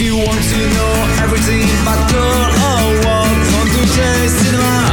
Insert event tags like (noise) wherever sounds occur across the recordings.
you want to know everything, but girl, oh, what fun to taste in my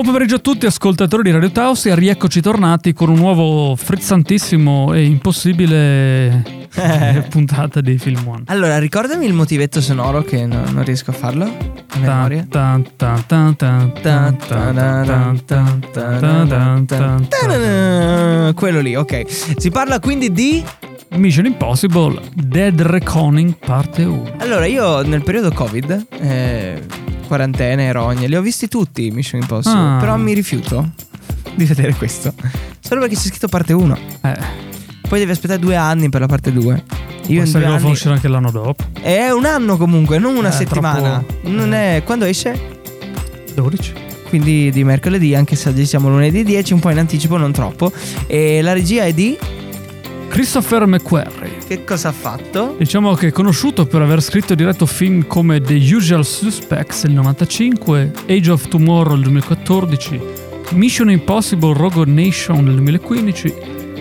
Buon pomeriggio a tutti ascoltatori di Radio Taos e rieccoci tornati con un nuovo frizzantissimo e impossibile puntata di Film One. Allora, ricordami il motivetto sonoro che no- non riesco a farlo a memoria. Quello lì, ok. Si parla quindi di Mission Impossible Dead Reckoning parte 1. Allora, io nel periodo Covid eh, quarantene, rogne, li ho visti tutti Mission Impossible. Ah. Però mi rifiuto di vedere questo. Solo perché c'è scritto parte 1. Eh, Poi devi aspettare due anni per la parte 2. Io lo fa anni. uscire anche l'anno dopo. È un anno comunque, non una Eh, settimana. troppo- Non è. Quando esce? 12. Quindi di mercoledì, anche se oggi siamo lunedì 10, un po' in anticipo, non troppo. E la regia è di. Christopher McQuarrie. Che cosa ha fatto? Diciamo che è conosciuto per aver scritto e diretto film come The Usual Suspects del 95, Age of Tomorrow del 2014, Mission Impossible Rogue Nation del 2015,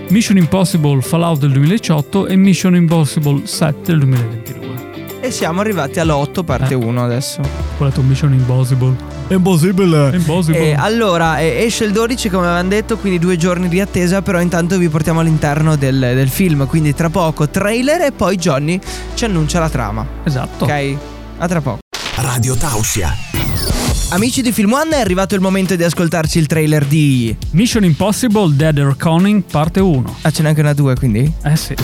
Mission Impossible Fallout del 2018 e Mission Impossible 7 del 2022. E siamo arrivati all'8 parte Eh. 1 adesso. Qual è il tuo Mission Impossible? Impossibile. Impossible. E allora, eh, esce il 12 come avevamo detto, quindi due giorni di attesa, però intanto vi portiamo all'interno del, del film, quindi tra poco trailer e poi Johnny ci annuncia la trama. esatto. Ok? A tra poco. Radio Tausia. Amici di Film One, è arrivato il momento di ascoltarci il trailer di... Mission Impossible Dead Reckoning parte 1. Ah, ce n'è anche una 2 quindi? Eh sì.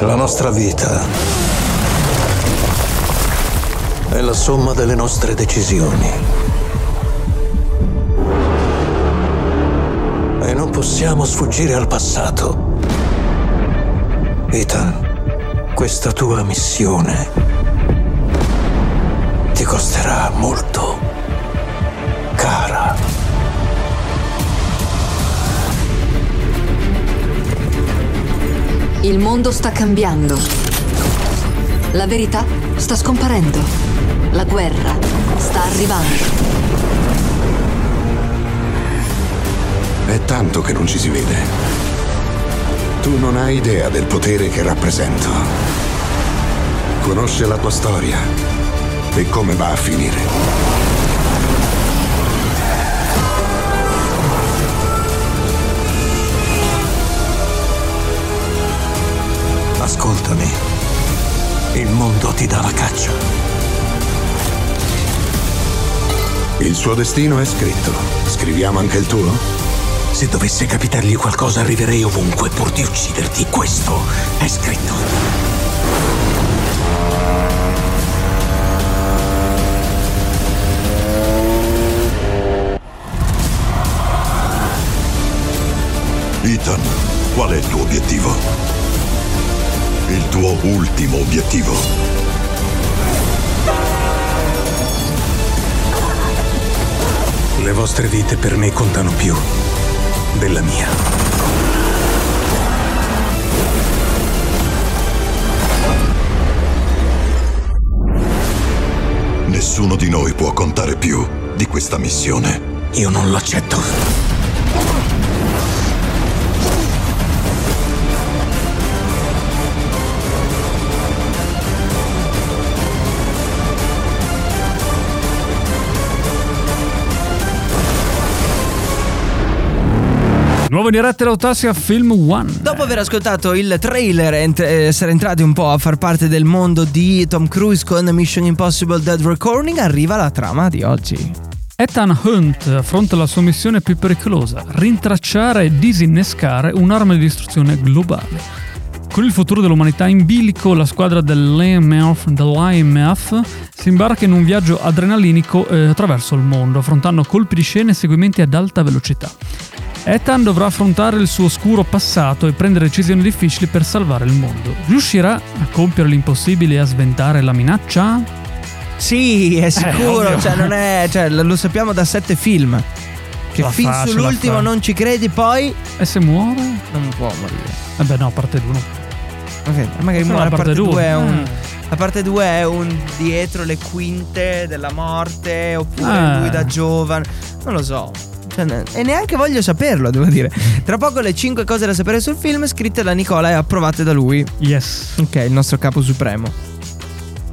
La nostra vita è la somma delle nostre decisioni. E non possiamo sfuggire al passato. Ethan, questa tua missione ti costerà molto cara. Il mondo sta cambiando. La verità sta scomparendo. La guerra sta arrivando. È tanto che non ci si vede. Tu non hai idea del potere che rappresento. Conosce la tua storia e come va a finire. Ascoltami. Il mondo ti dà la caccia. Il suo destino è scritto. Scriviamo anche il tuo? Se dovesse capitargli qualcosa arriverei ovunque pur di ucciderti. Questo è scritto. Ethan, qual è il tuo obiettivo? Il tuo ultimo obiettivo. Le vostre vite per me contano più della mia. Nessuno di noi può contare più di questa missione. Io non lo Nuovo in diretta Lautassia Film One. Dopo aver ascoltato il trailer e eh, essere entrati un po' a far parte del mondo di Tom Cruise con Mission Impossible Dead Recording, arriva la trama di oggi. Ethan Hunt affronta la sua missione più pericolosa, rintracciare e disinnescare un'arma di distruzione globale. Con il futuro dell'umanità in bilico, la squadra dell'IMF, dell'IMF si imbarca in un viaggio adrenalinico eh, attraverso il mondo, affrontando colpi di scena e seguimenti ad alta velocità. Ethan dovrà affrontare il suo oscuro passato e prendere decisioni difficili per salvare il mondo. Riuscirà a compiere l'impossibile e a sventare la minaccia? Sì, è sicuro, ovvio. cioè non è, cioè, lo sappiamo da sette film. Che La fin fa, sull'ultimo non ci credi, poi E se muore? non può morire. Eh beh no, parte d'uno. Ok, magari muore la a parte parte 2 due. è un Eh. La parte 2 è un dietro le quinte della morte oppure Ah. lui da giovane, non lo so. Cioè, e neanche voglio saperlo, devo dire. Tra poco le 5 cose da sapere sul film scritte da Nicola e approvate da lui. Yes. Ok, il nostro capo supremo.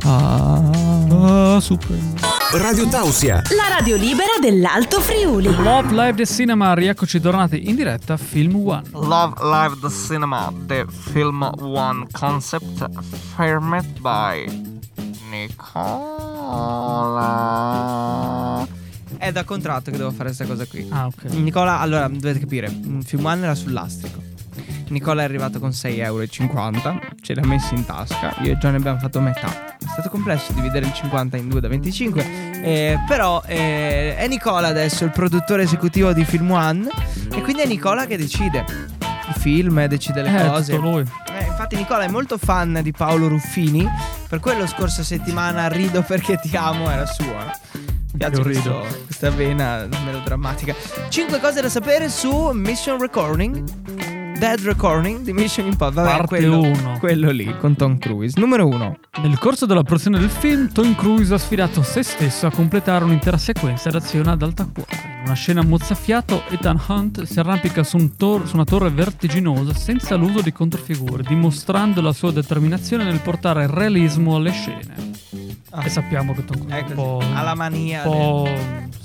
Ah, super. Radio Tausia. La radio libera dell'Alto Friuli. Love Live the Cinema, rieccoci tornati in diretta Film One. Love Live the Cinema, the film one concept firmed by Nicola. È da contratto che devo fare questa cosa qui. Ah, ok. Nicola, allora dovete capire, film one era sull'astrico. Nicola è arrivato con 6,50 euro, ce l'ha messi in tasca, io e John abbiamo fatto metà. È stato complesso dividere il 50 in 2 da 25, eh, però eh, è Nicola adesso il produttore esecutivo di Film One e quindi è Nicola che decide i film, eh, decide le Eh, cose. tutto lui. Eh, infatti Nicola è molto fan di Paolo Ruffini, per quello scorsa settimana Rido perché ti amo era sua. Piace questo- questa vena melodrammatica. 5 cose da sapere su Mission Recording. Dead Recording di Mission Impossible. Vabbè, Parte quello, uno. quello lì con Tom Cruise. Numero 1. Nel corso della produzione del film, Tom Cruise ha sfidato se stesso a completare un'intera sequenza d'azione ad alta quota. In una scena mozzafiato, Ethan Hunt si arrampica su, un tor- su una torre vertiginosa senza l'uso di controfigure, dimostrando la sua determinazione nel portare realismo alle scene. E sappiamo che Tom Cruise è un po', alla mania. un po'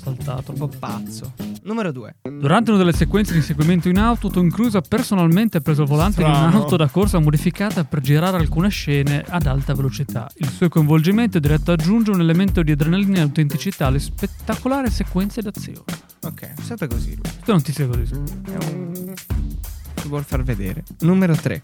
saltato. Un po' pazzo. Numero 2. Durante una delle sequenze di inseguimento in auto, Tom Cruise ha personalmente preso il volante di Strano. un'auto da corsa modificata per girare alcune scene ad alta velocità. Il suo coinvolgimento è diretto ad aggiungere un elemento di adrenalina e autenticità alle spettacolari sequenze d'azione. Ok, sempre così lui. Queste notizie così. È un... Si vuol far vedere. Numero 3.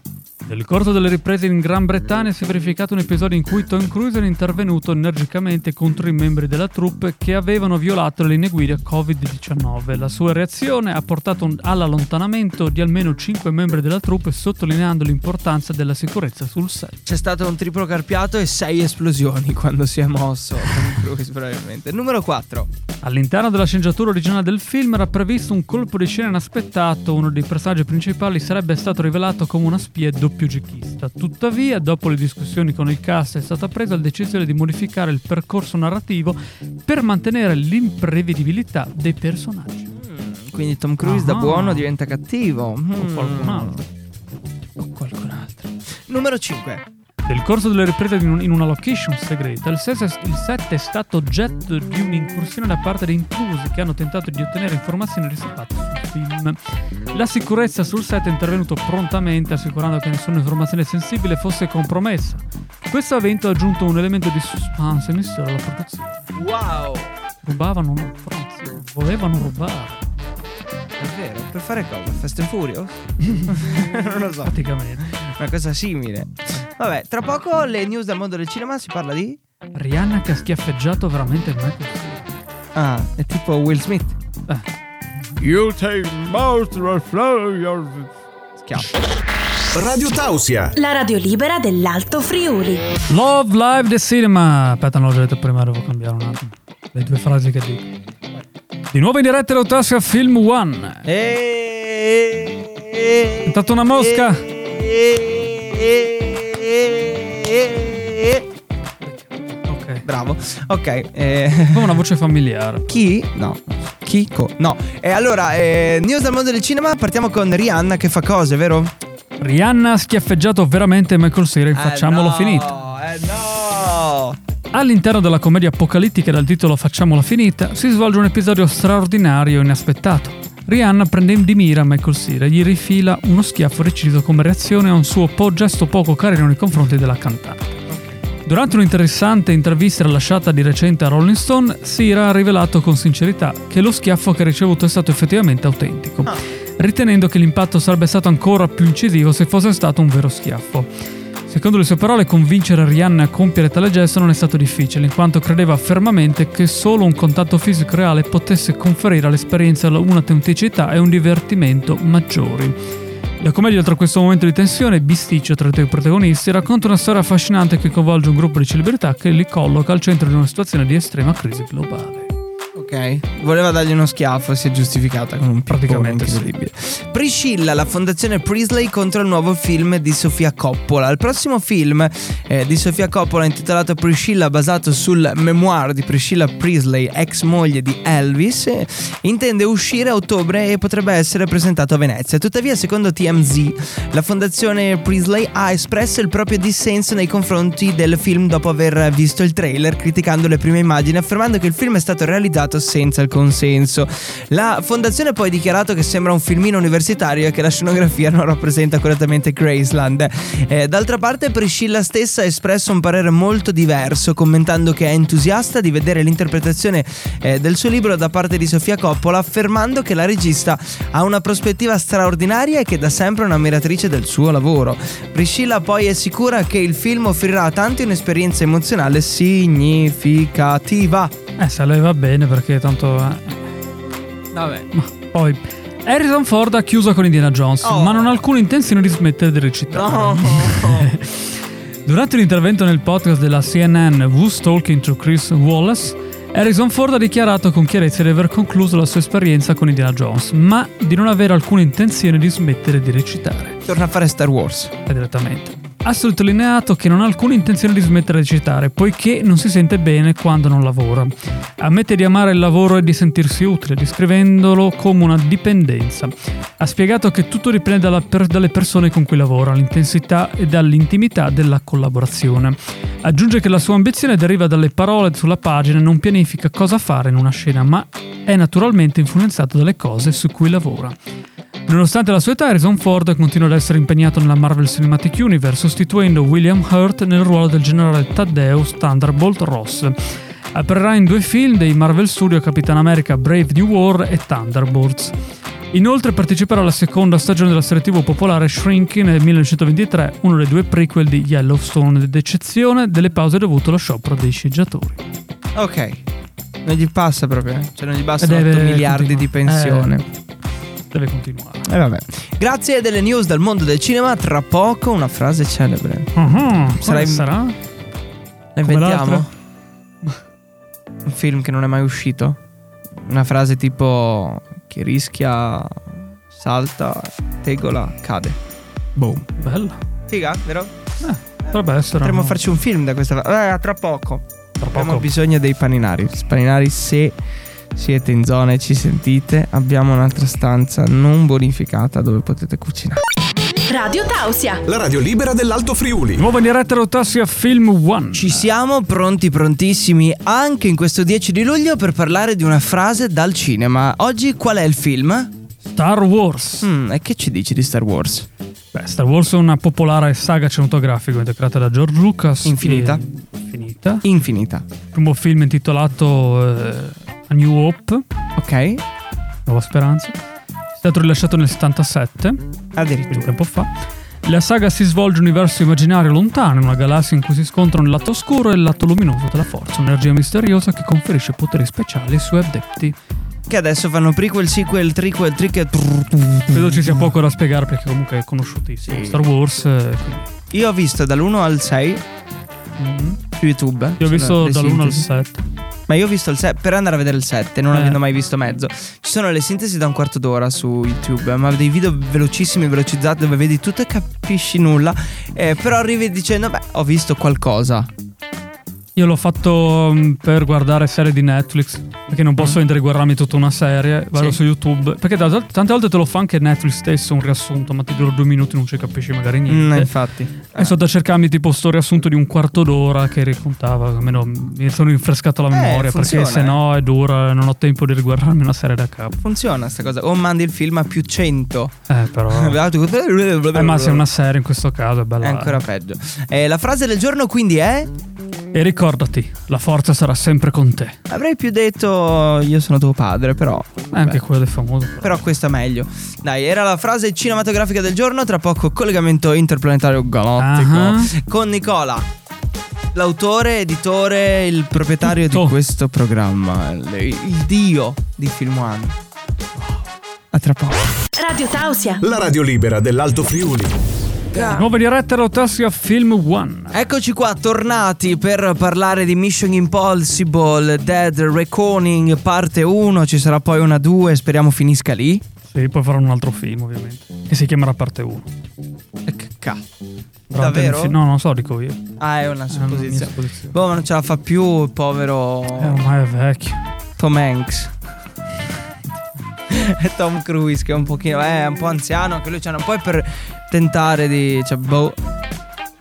Nel corso delle riprese in Gran Bretagna si è verificato un episodio in cui Tom Cruise era intervenuto energicamente contro i membri della troupe che avevano violato le linee guida Covid-19. La sua reazione ha portato all'allontanamento di almeno 5 membri della troupe, sottolineando l'importanza della sicurezza sul set. C'è stato un triplo carpiato e 6 esplosioni quando si è mosso Tom (laughs) Cruise probabilmente. Numero 4. All'interno della sceneggiatura originale del film era previsto un colpo di scena inaspettato, uno dei personaggi principali sarebbe stato rivelato come una spia doppiogicchista. Tuttavia, dopo le discussioni con il cast è stata presa la decisione di modificare il percorso narrativo per mantenere l'imprevedibilità dei personaggi. Quindi Tom Cruise da Ah. buono diventa cattivo. O Mm. qualcun altro. O qualcun altro. Numero 5. Nel corso delle riprese in, un- in una location segreta, il set, è stato oggetto di un'incursione da parte di intrusi che hanno tentato di ottenere informazioni riservate sul film. La sicurezza sul set è intervenuto prontamente, assicurando che nessuna informazione sensibile fosse compromessa. Questo evento ha aggiunto un elemento di suspense e mistero alla produzione. Wow. Rubavano informazioni, volevano rubare, Davvero? Per fare cosa? Fast and Furious? (laughs) (laughs) non lo so. praticamente. Una cosa simile. Vabbè, tra poco le news dal mondo del cinema si parla di. Rihanna che ha schiaffeggiato veramente Michael Cera. Ah, è tipo Will Smith. Eh. You take most of your. Schiaffo. Radio Tausia. La radio libera dell'Alto Friuli. Love Live the Cinema. Aspetta, non l'ho già detto prima, devo cambiare un attimo. Le due frasi che dico. Di nuovo in diretta l'Autasca Film One. E. È stata una mosca. Ok. Bravo. Ok. eh, Come una voce familiare. Chi? No. Chico? No. E allora, eh, news dal mondo del cinema, partiamo con Rihanna che fa cose, vero? Rihanna ha schiaffeggiato veramente Michael Cera in Facciamolo eh no, finita. Eh no. All'interno della commedia apocalittica dal titolo Facciamola finita si svolge un episodio straordinario e inaspettato. Rihanna prende di mira Michael Cera e gli rifila uno schiaffo deciso come reazione a un suo po' gesto poco carino nei confronti della cantante. Durante un'interessante intervista rilasciata di recente a Rolling Stone, Cera ha rivelato con sincerità che lo schiaffo che ha ricevuto è stato effettivamente autentico, ritenendo che l'impatto sarebbe stato ancora più incisivo se fosse stato un vero schiaffo. Secondo le sue parole, convincere Rihanna a compiere tale gesto non è stato difficile, in quanto credeva fermamente che solo un contatto fisico reale potesse conferire all'esperienza un'autenticità e un divertimento maggiori. La commedia, oltre a questo momento di tensione, bisticcio tra i due protagonisti, racconta una storia affascinante che coinvolge un gruppo di celebrità che li colloca al centro di una situazione di estrema crisi globale. Ok, voleva dargli uno schiaffo e si è giustificata con un Praticamente incredibile. Priscilla, la fondazione Priestley contro il nuovo film di Sofia Coppola. Il prossimo film eh, di Sofia Coppola intitolato Priscilla, basato sul memoir di Priscilla Priestley, ex moglie di Elvis, eh, intende uscire a ottobre e potrebbe essere presentato a Venezia. Tuttavia, secondo TMZ, la fondazione Priestley ha espresso il proprio dissenso nei confronti del film dopo aver visto il trailer, criticando le prime immagini, affermando che il film è stato realizzato senza il consenso. La fondazione ha poi dichiarato che sembra un filmino universitario e che la scenografia non rappresenta correttamente Graceland. Eh, d'altra parte, Priscilla stessa ha espresso un parere molto diverso, commentando che è entusiasta di vedere l'interpretazione eh, del suo libro da parte di Sofia Coppola, affermando che la regista ha una prospettiva straordinaria e che da sempre è un'ammiratrice del suo lavoro. Priscilla poi è sicura che il film offrirà a tanti un'esperienza emozionale significativa. Eh, se a lei va bene perché tanto... eh, Vabbè. Ma poi... Harrison Ford ha chiuso con Indiana Jones, Oh. ma non ha alcuna intenzione di smettere di recitare. No. (laughs) Durante un intervento nel podcast della CNN Who's Talking to Chris Wallace, Harrison Ford ha dichiarato con chiarezza di aver concluso la sua esperienza con Indiana Jones, ma di non avere alcuna intenzione di smettere di recitare. Torna a fare Star Wars. Direttamente. Ha sottolineato che non ha alcuna intenzione di smettere di recitare, poiché non si sente bene quando non lavora. Ammette di amare il lavoro e di sentirsi utile, descrivendolo come una dipendenza. Ha spiegato che tutto dipende dalla per- dalle persone con cui lavora, l'intensità e dall'intimità della collaborazione. Aggiunge che la sua ambizione deriva dalle parole sulla pagina e non pianifica cosa fare in una scena, ma è naturalmente influenzato dalle cose su cui lavora. Nonostante la sua età, Harrison Ford continua ad essere impegnato nella Marvel Cinematic Universe, sostituendo William Hurt nel ruolo del generale Thaddeus Thunderbolt Ross. Apparirà in due film dei Marvel Studio Capitan America Brave New War e Thunderbolts. Inoltre parteciperà alla seconda stagione della serie TV popolare Shrinking nel 1923, uno dei due prequel di Yellowstone, ed eccezione delle pause dovute allo sciopero dei scieggiatori. Ok. Non gli passa proprio, eh. cioè non gli bastano Deve 8 miliardi di continuare. pensione. Deve continuare. E vabbè. Grazie delle news dal mondo del cinema, tra poco una frase celebre. Ah, Sarai- Sarai... sarà? La inventiamo? (laughs) Un film che non è mai uscito? Una frase tipo chi rischia salta, tegola, cade. Boom. Bella. Figa, vero? Potrebbe essere. Potremmo no? farci un film da questa. Eh, tra poco. Tra Abbiamo poco. bisogno dei paninari. Paninari, se siete in zona e ci sentite, abbiamo un'altra stanza non bonificata dove potete cucinare. Radio Tausia. La radio libera dell'Alto Friuli. Nuova in diretta Rotassia Film One. Ci siamo pronti, prontissimi anche in questo 10 di luglio per parlare di una frase dal cinema. Oggi qual è il film? Star Wars. Mm, e che ci dici di Star Wars? Beh, Star Wars è una popolare saga cinematografica creata da George Lucas. Infinita. Infinita. Infinita. Primo film intitolato eh, A New Hope, Ok? Nuova Speranza. È stato rilasciato nel 77, quindi Addirittura. tempo fa. La saga si svolge in un universo immaginario lontano, in una galassia in cui si scontrano il lato oscuro e il lato luminoso della forza, un'energia misteriosa che conferisce poteri speciali ai suoi adepti. Che adesso fanno prequel, sequel, triquel, triquel. Credo ci sia poco da spiegare perché comunque è conosciutissimo. Sì. Star Wars. eh, quindi- Io ho visto dall'1 al 6 Mhm. su YouTube. Io ho visto le dall'1 al sintesi. 7. Ma io ho visto il 7 per andare a vedere il 7, non Eh. avendo mai visto mezzo. Ci sono le sintesi da un quarto d'ora su YouTube, ma dei video velocissimi, velocizzati, dove vedi tutto e capisci nulla. Eh, però arrivi dicendo, beh, ho visto qualcosa. Io l'ho fatto mm, per guardare serie di Netflix. Perché non posso entrare e guardarmi tutta una serie. Vado Mm. Sì. su YouTube. Perché da- tante volte te lo fa anche Netflix stesso un riassunto, ma ti dura due minuti, non ci capisci magari Mm, niente. infatti. E sono da cercarmi tipo sto riassunto di un quarto d'ora che raccontava, almeno mi sono rinfrescato la Eh, memoria, funziona, perché se no è dura, non ho tempo di riguardarmi una serie da capo. Funziona sta cosa. O mandi il film a più 100. Eh, però... (laughs) eh, ma se è una serie in questo caso è bella. È ancora peggio. Eh, la frase del giorno quindi è. E ricordati, la forza sarà sempre con te. Avrei più detto io sono tuo padre, però. Eh, Anche quello è famoso. però. Però questa meglio. Dai, era la frase cinematografica del giorno. Tra poco collegamento interplanetario galattico Ah. con Nicola. L'autore, editore, il proprietario Tutto. di questo programma, il, il dio di Film One. A tra poco. Radio Tausia. La radio libera dell'Alto Friuli. Nuova diretta Rotassia Film One. Eccoci qua, tornati per parlare di Mission Impossible Dead Reckoning parte 1, ci sarà poi una 2, speriamo finisca lì. Sì, poi farò un altro film, ovviamente. E si chiamerà parte 1. E che cazzo. Davvero? No, non so, dico io. Ah, è una È una mia supposizione. supposizione. Boh, ma non ce la fa più il povero Eh, ormai è vecchio. Tom Hanks. E (laughs) Tom Cruise che è un pochino, eh, è un po' anziano, anche lui c'è un po' per tentare di, cioè, boh,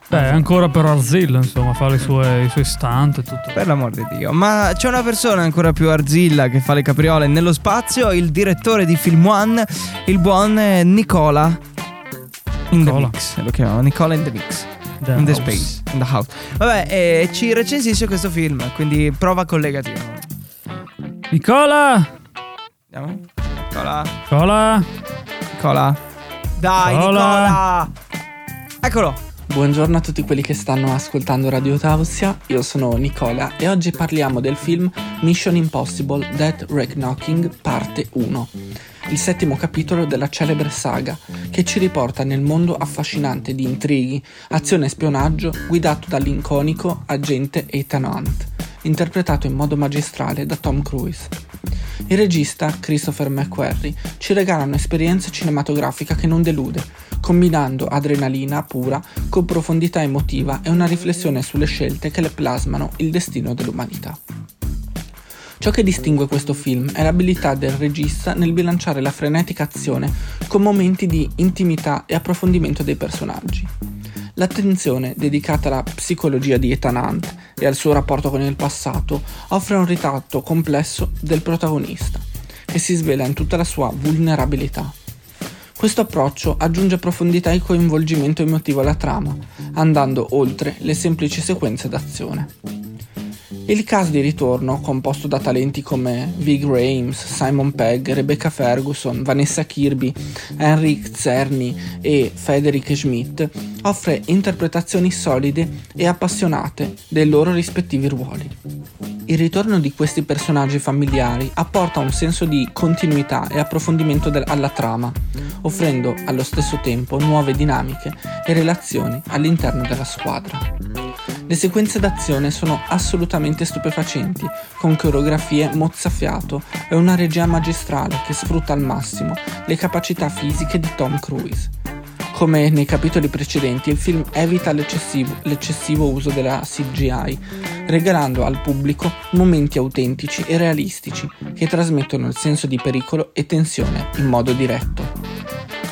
Beh, è ancora però Arzillo, insomma, fa le sue, i suoi stunt e tutto. per l'amor di Dio. Ma c'è una persona ancora più arzilla che fa le capriole nello spazio, il direttore di Film One, il buon eh, Nicola. In Nicola. the mix, lo chiamano Nicola in the mix. The in the House. space, in the house. Vabbè, eh, ci recensisce questo film, quindi prova collegati. Nicola! Andiamo? Nicola. Nicola! Nicola. Dai, Nicola. Nicola. Eccolo. Buongiorno a tutti quelli che stanno ascoltando Radio Tausia, io sono Nicola e oggi parliamo del film Mission Impossible Dead Reckoning parte 1, il settimo capitolo della celebre saga che ci riporta nel mondo affascinante di intrighi, azione e spionaggio guidato dall'inconico agente Ethan Hunt, interpretato in modo magistrale da Tom Cruise. Il regista Christopher McQuarrie ci regala un'esperienza cinematografica che non delude, combinando adrenalina pura con profondità emotiva e una riflessione sulle scelte che le plasmano il destino dell'umanità. Ciò che distingue questo film è l'abilità del regista nel bilanciare la frenetica azione con momenti di intimità e approfondimento dei personaggi. L'attenzione dedicata alla psicologia di Ethan Hunt e al suo rapporto con il passato offre un ritratto complesso del protagonista, che si svela in tutta la sua vulnerabilità. Questo approccio aggiunge profondità e coinvolgimento emotivo alla trama, andando oltre le semplici sequenze d'azione. Il cast di ritorno, composto da talenti come Vig Rames, Simon Pegg, Rebecca Ferguson, Vanessa Kirby, Henrik Czerny e Frederick Schmidt, offre interpretazioni solide e appassionate dei loro rispettivi ruoli. Il ritorno di questi personaggi familiari apporta un senso di continuità e approfondimento del- alla trama, offrendo allo stesso tempo nuove dinamiche e relazioni all'interno della squadra. Le sequenze d'azione sono assolutamente stupefacenti, con coreografie mozzafiato e una regia magistrale che sfrutta al massimo le capacità fisiche di Tom Cruise. Come nei capitoli precedenti, il film evita l'eccessivo, l'eccessivo uso della CGI, regalando al pubblico momenti autentici e realistici che trasmettono il senso di pericolo e tensione in modo diretto.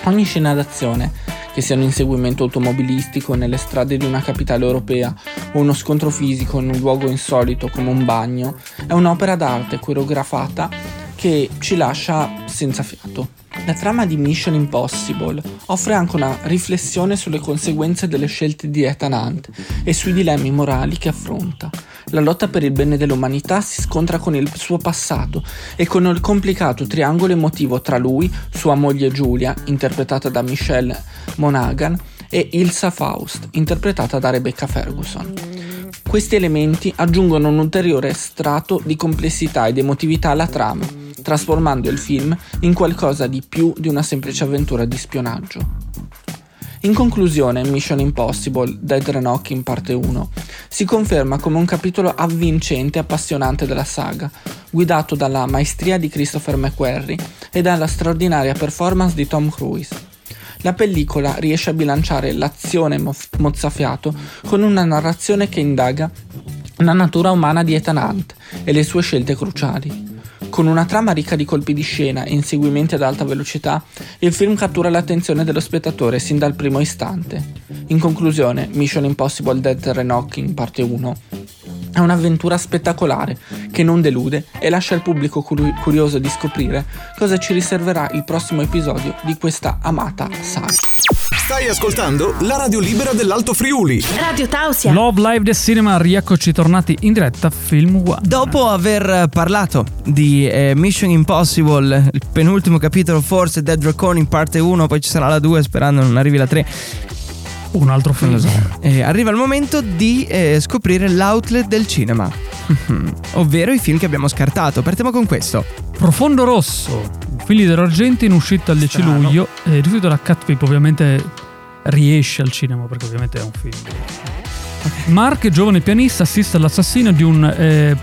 Ogni scena d'azione, che sia un inseguimento automobilistico nelle strade di una capitale europea o uno scontro fisico in un luogo insolito come un bagno, è un'opera d'arte coreografata che ci lascia senza fiato. La trama di Mission Impossible offre anche una riflessione sulle conseguenze delle scelte di Ethan Hunt e sui dilemmi morali che affronta. La lotta per il bene dell'umanità si scontra con il suo passato e con il complicato triangolo emotivo tra lui, sua moglie Giulia, interpretata da Michelle Monaghan, e Ilsa Faust, interpretata da Rebecca Ferguson. Questi elementi aggiungono un ulteriore strato di complessità ed emotività alla trama, trasformando il film in qualcosa di più di una semplice avventura di spionaggio. In conclusione, Mission Impossible Dead Reckoning parte 1 si conferma come un capitolo avvincente e appassionante della saga, guidato dalla maestria di Christopher McQuarrie e dalla straordinaria performance di Tom Cruise. La pellicola riesce a bilanciare l'azione mo- mozzafiato con una narrazione che indaga la natura umana di Ethan Hunt e le sue scelte cruciali. Con una trama ricca di colpi di scena e inseguimenti ad alta velocità, il film cattura l'attenzione dello spettatore sin dal primo istante. In conclusione, Mission Impossible Dead Reckoning parte 1 è un'avventura spettacolare che non delude e lascia il pubblico curi- curioso di scoprire cosa ci riserverà il prossimo episodio di questa amata saga. Stai ascoltando la radio libera dell'Alto Friuli. Radio Tausia. Love Live del Cinema, rieccoci tornati in diretta Film One. Dopo aver parlato di eh, Mission Impossible, il penultimo capitolo forse Dead Reckoning parte 1, poi ci sarà la 2 sperando non arrivi la 3. Un altro film. Eh, arriva il momento di eh, scoprire l'outlet del cinema, (laughs) ovvero i film che abbiamo scartato. Partiamo con questo. Profondo Rosso, film Dario Argenti in uscita il 10 Strano. luglio, eh, distribuito da Cat Pip, ovviamente riesce al cinema perché ovviamente è un film. Mark, giovane pianista, assiste all'assassino di un eh,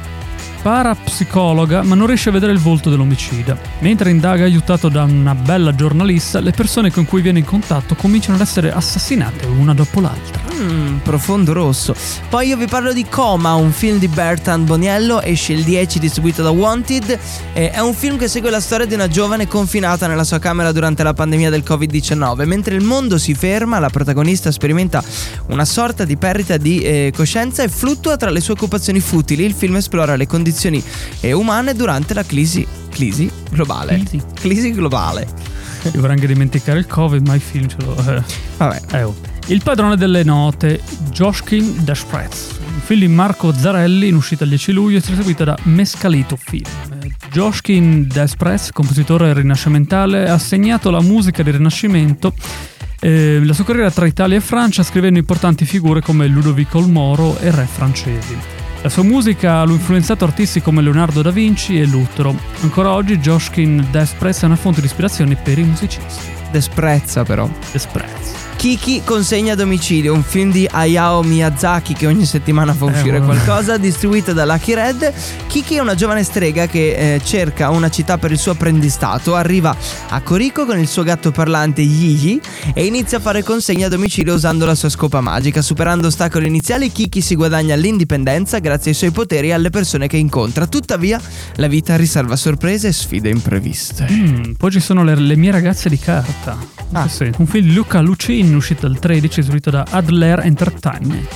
parapsicologa ma non riesce a vedere il volto dell'omicida. Mentre indaga aiutato da una bella giornalista, le persone con cui viene in contatto cominciano ad essere assassinate una dopo l'altra. Mm, profondo rosso. Poi io vi parlo di Coma, un film di Bertrand Boniello, esce il 10 distribuito da Wanted. Eh, è un film che segue la storia di una giovane confinata nella sua camera durante la pandemia del Covid-19. Mentre il mondo si ferma, la protagonista sperimenta una sorta di perdita di eh, coscienza e fluttua tra le sue occupazioni futili. Il film esplora le condizioni eh, umane durante la crisi, crisi globale. Crisi. Crisi globale. Io vorrei anche dimenticare il Covid, ma il film ce l'ho. eh. Vabbè. Eh, oh. Il padrone delle note, Joshkin Dashprez, un film di Marco Zarelli in uscita il 10 luglio, è seguito da Mescalito Film. Joshkin Dashprez, compositore rinascimentale, ha segnato la musica del Rinascimento. eh, la sua carriera tra Italia e Francia scrivendo importanti figure come Ludovico il Moro e re francesi. La sua musica ha influenzato artisti come Leonardo da Vinci e Lutero. Ancora oggi Joshkin Dashprez è una fonte di ispirazione per i musicisti. Desprezza però. Dashprez. Kiki consegna a domicilio, un film di Hayao Miyazaki che ogni settimana fa Eh, uscire vabbè. qualcosa, distribuito da Lucky Red. Kiki è una giovane strega che eh, cerca una città per il suo apprendistato, arriva a Corico con il suo gatto parlante Yiyi e inizia a fare consegne a domicilio usando la sua scopa magica. Superando ostacoli iniziali, Kiki si guadagna l'indipendenza grazie ai suoi poteri e alle persone che incontra. Tuttavia, la vita riserva sorprese e sfide impreviste. Mm, poi ci sono le, le mie ragazze di carta. Ah. Sì. Un film di Luca Lucin uscito il 13, eseguito da Adler Entertainment.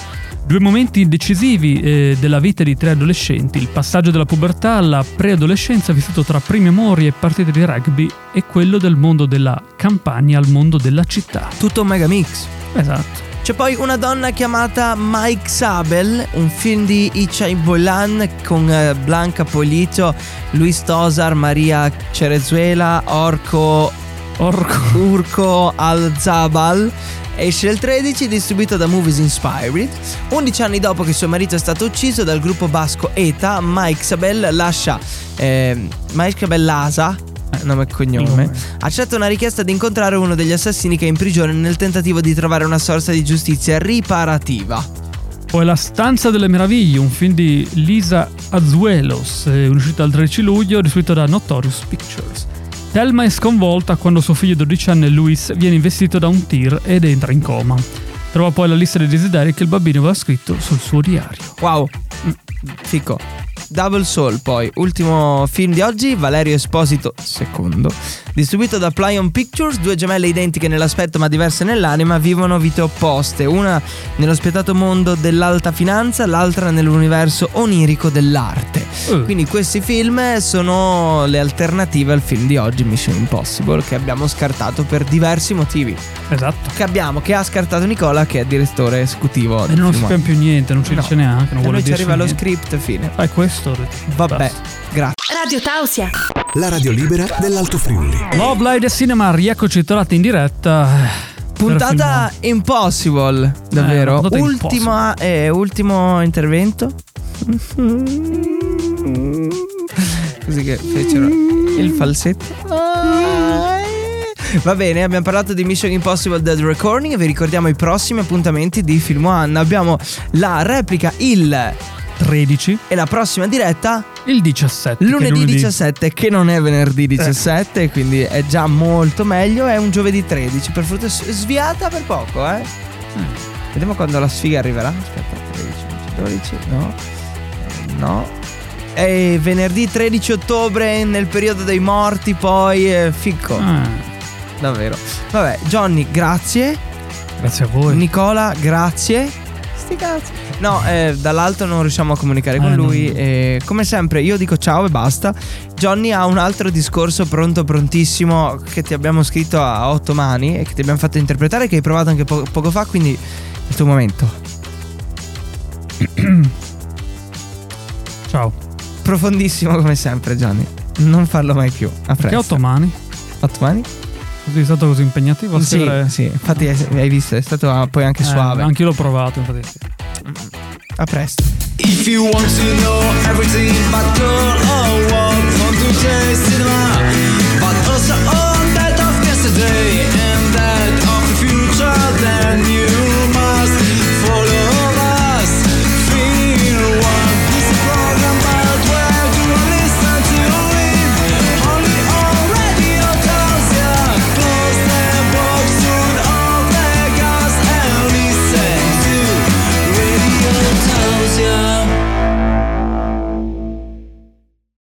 Due momenti decisivi eh, della vita di tre adolescenti, il passaggio della pubertà alla preadolescenza vissuto tra primi amori e partite di rugby e quello del mondo della campagna al mondo della città. Tutto un mega mix. Esatto. C'è poi una donna chiamata Mike Sabel, un film di Ichai Bolan con eh, Blanca Polito, Luis Tosar, Maria Cerezuela, Orco, Orco. Urco Al-Zabal. Esce il 13, distribuito da Movies Inspired. 11 anni dopo che suo marito è stato ucciso dal gruppo basco ETA, Mike Sabel lascia eh, Mike Sabel Lasa, nome e cognome, accetta una richiesta di incontrare uno degli assassini che è in prigione nel tentativo di trovare una sorta di giustizia riparativa. Poi La stanza delle meraviglie, un film di Lisa Azuelos, eh, uscito il 13 luglio, distribuito da Notorious Pictures. Thelma è sconvolta quando suo figlio 12enne Luis viene investito da un tir ed entra in coma. Trova poi la lista dei desideri che il bambino aveva scritto sul suo diario. Wow, fico. Double Soul, poi, ultimo film di oggi, Valerio Esposito II. Distribuito da Plyon Pictures, due gemelle identiche nell'aspetto ma diverse nell'anima vivono vite opposte, una nello spietato mondo dell'alta finanza, l'altra nell'universo onirico dell'arte. Eh. Quindi questi film sono le alternative al film di oggi, Mission Impossible, che abbiamo scartato per diversi motivi. Esatto. Che abbiamo, che ha scartato Nicola, che è direttore esecutivo E non sappiamo più niente, non ci No. dice neanche, non A vuole noi ci arriva lo niente. script, fine. Fai questo. Vabbè, basta. grazie. Radio Tausia. La radio libera dell'Alto Friuli. Love Live Cinema, rieccoci tornati in diretta. Puntata Impossible, davvero. Eh, puntata Ultima, eh, ultimo intervento. Così che fecero il falsetto. Va bene, abbiamo parlato di Mission Impossible Dead Recording e vi ricordiamo i prossimi appuntamenti di Film One. Abbiamo la replica il 13, e la prossima diretta il 17. che è lunedì 17 che non è venerdì 17, quindi è già molto meglio, è un giovedì 13, per fortuna sviata per poco, eh. Vediamo quando la sfiga arriverà. Aspetta, 13, 11, 12, no. Eh, No. È venerdì 13 ottobre nel periodo dei morti, poi eh, ficco. Ah, Davvero. Vabbè, Johnny, grazie. grazie a voi. Nicola, grazie. Sti cazzi. No, eh, dall'alto non riusciamo a comunicare con Eh, lui. non- e come sempre, io dico ciao e basta. Johnny ha un altro discorso pronto, prontissimo, che ti abbiamo scritto a otto mani e che ti abbiamo fatto interpretare, che hai provato anche po- poco fa, quindi è il tuo momento. (coughs) Ciao profondissimo come sempre, Gianni. Non farlo mai più. A presto. Che otto mani? Otto mani? Sei stato così impegnativo? Sì, scrivere... sì. Infatti hai visto, è stato ah, poi anche eh, suave. Anche io l'ho provato, infatti. Sì. A presto. If you want to know everything about girl or what want to taste cinema But also all that of yesterday and that of the future then you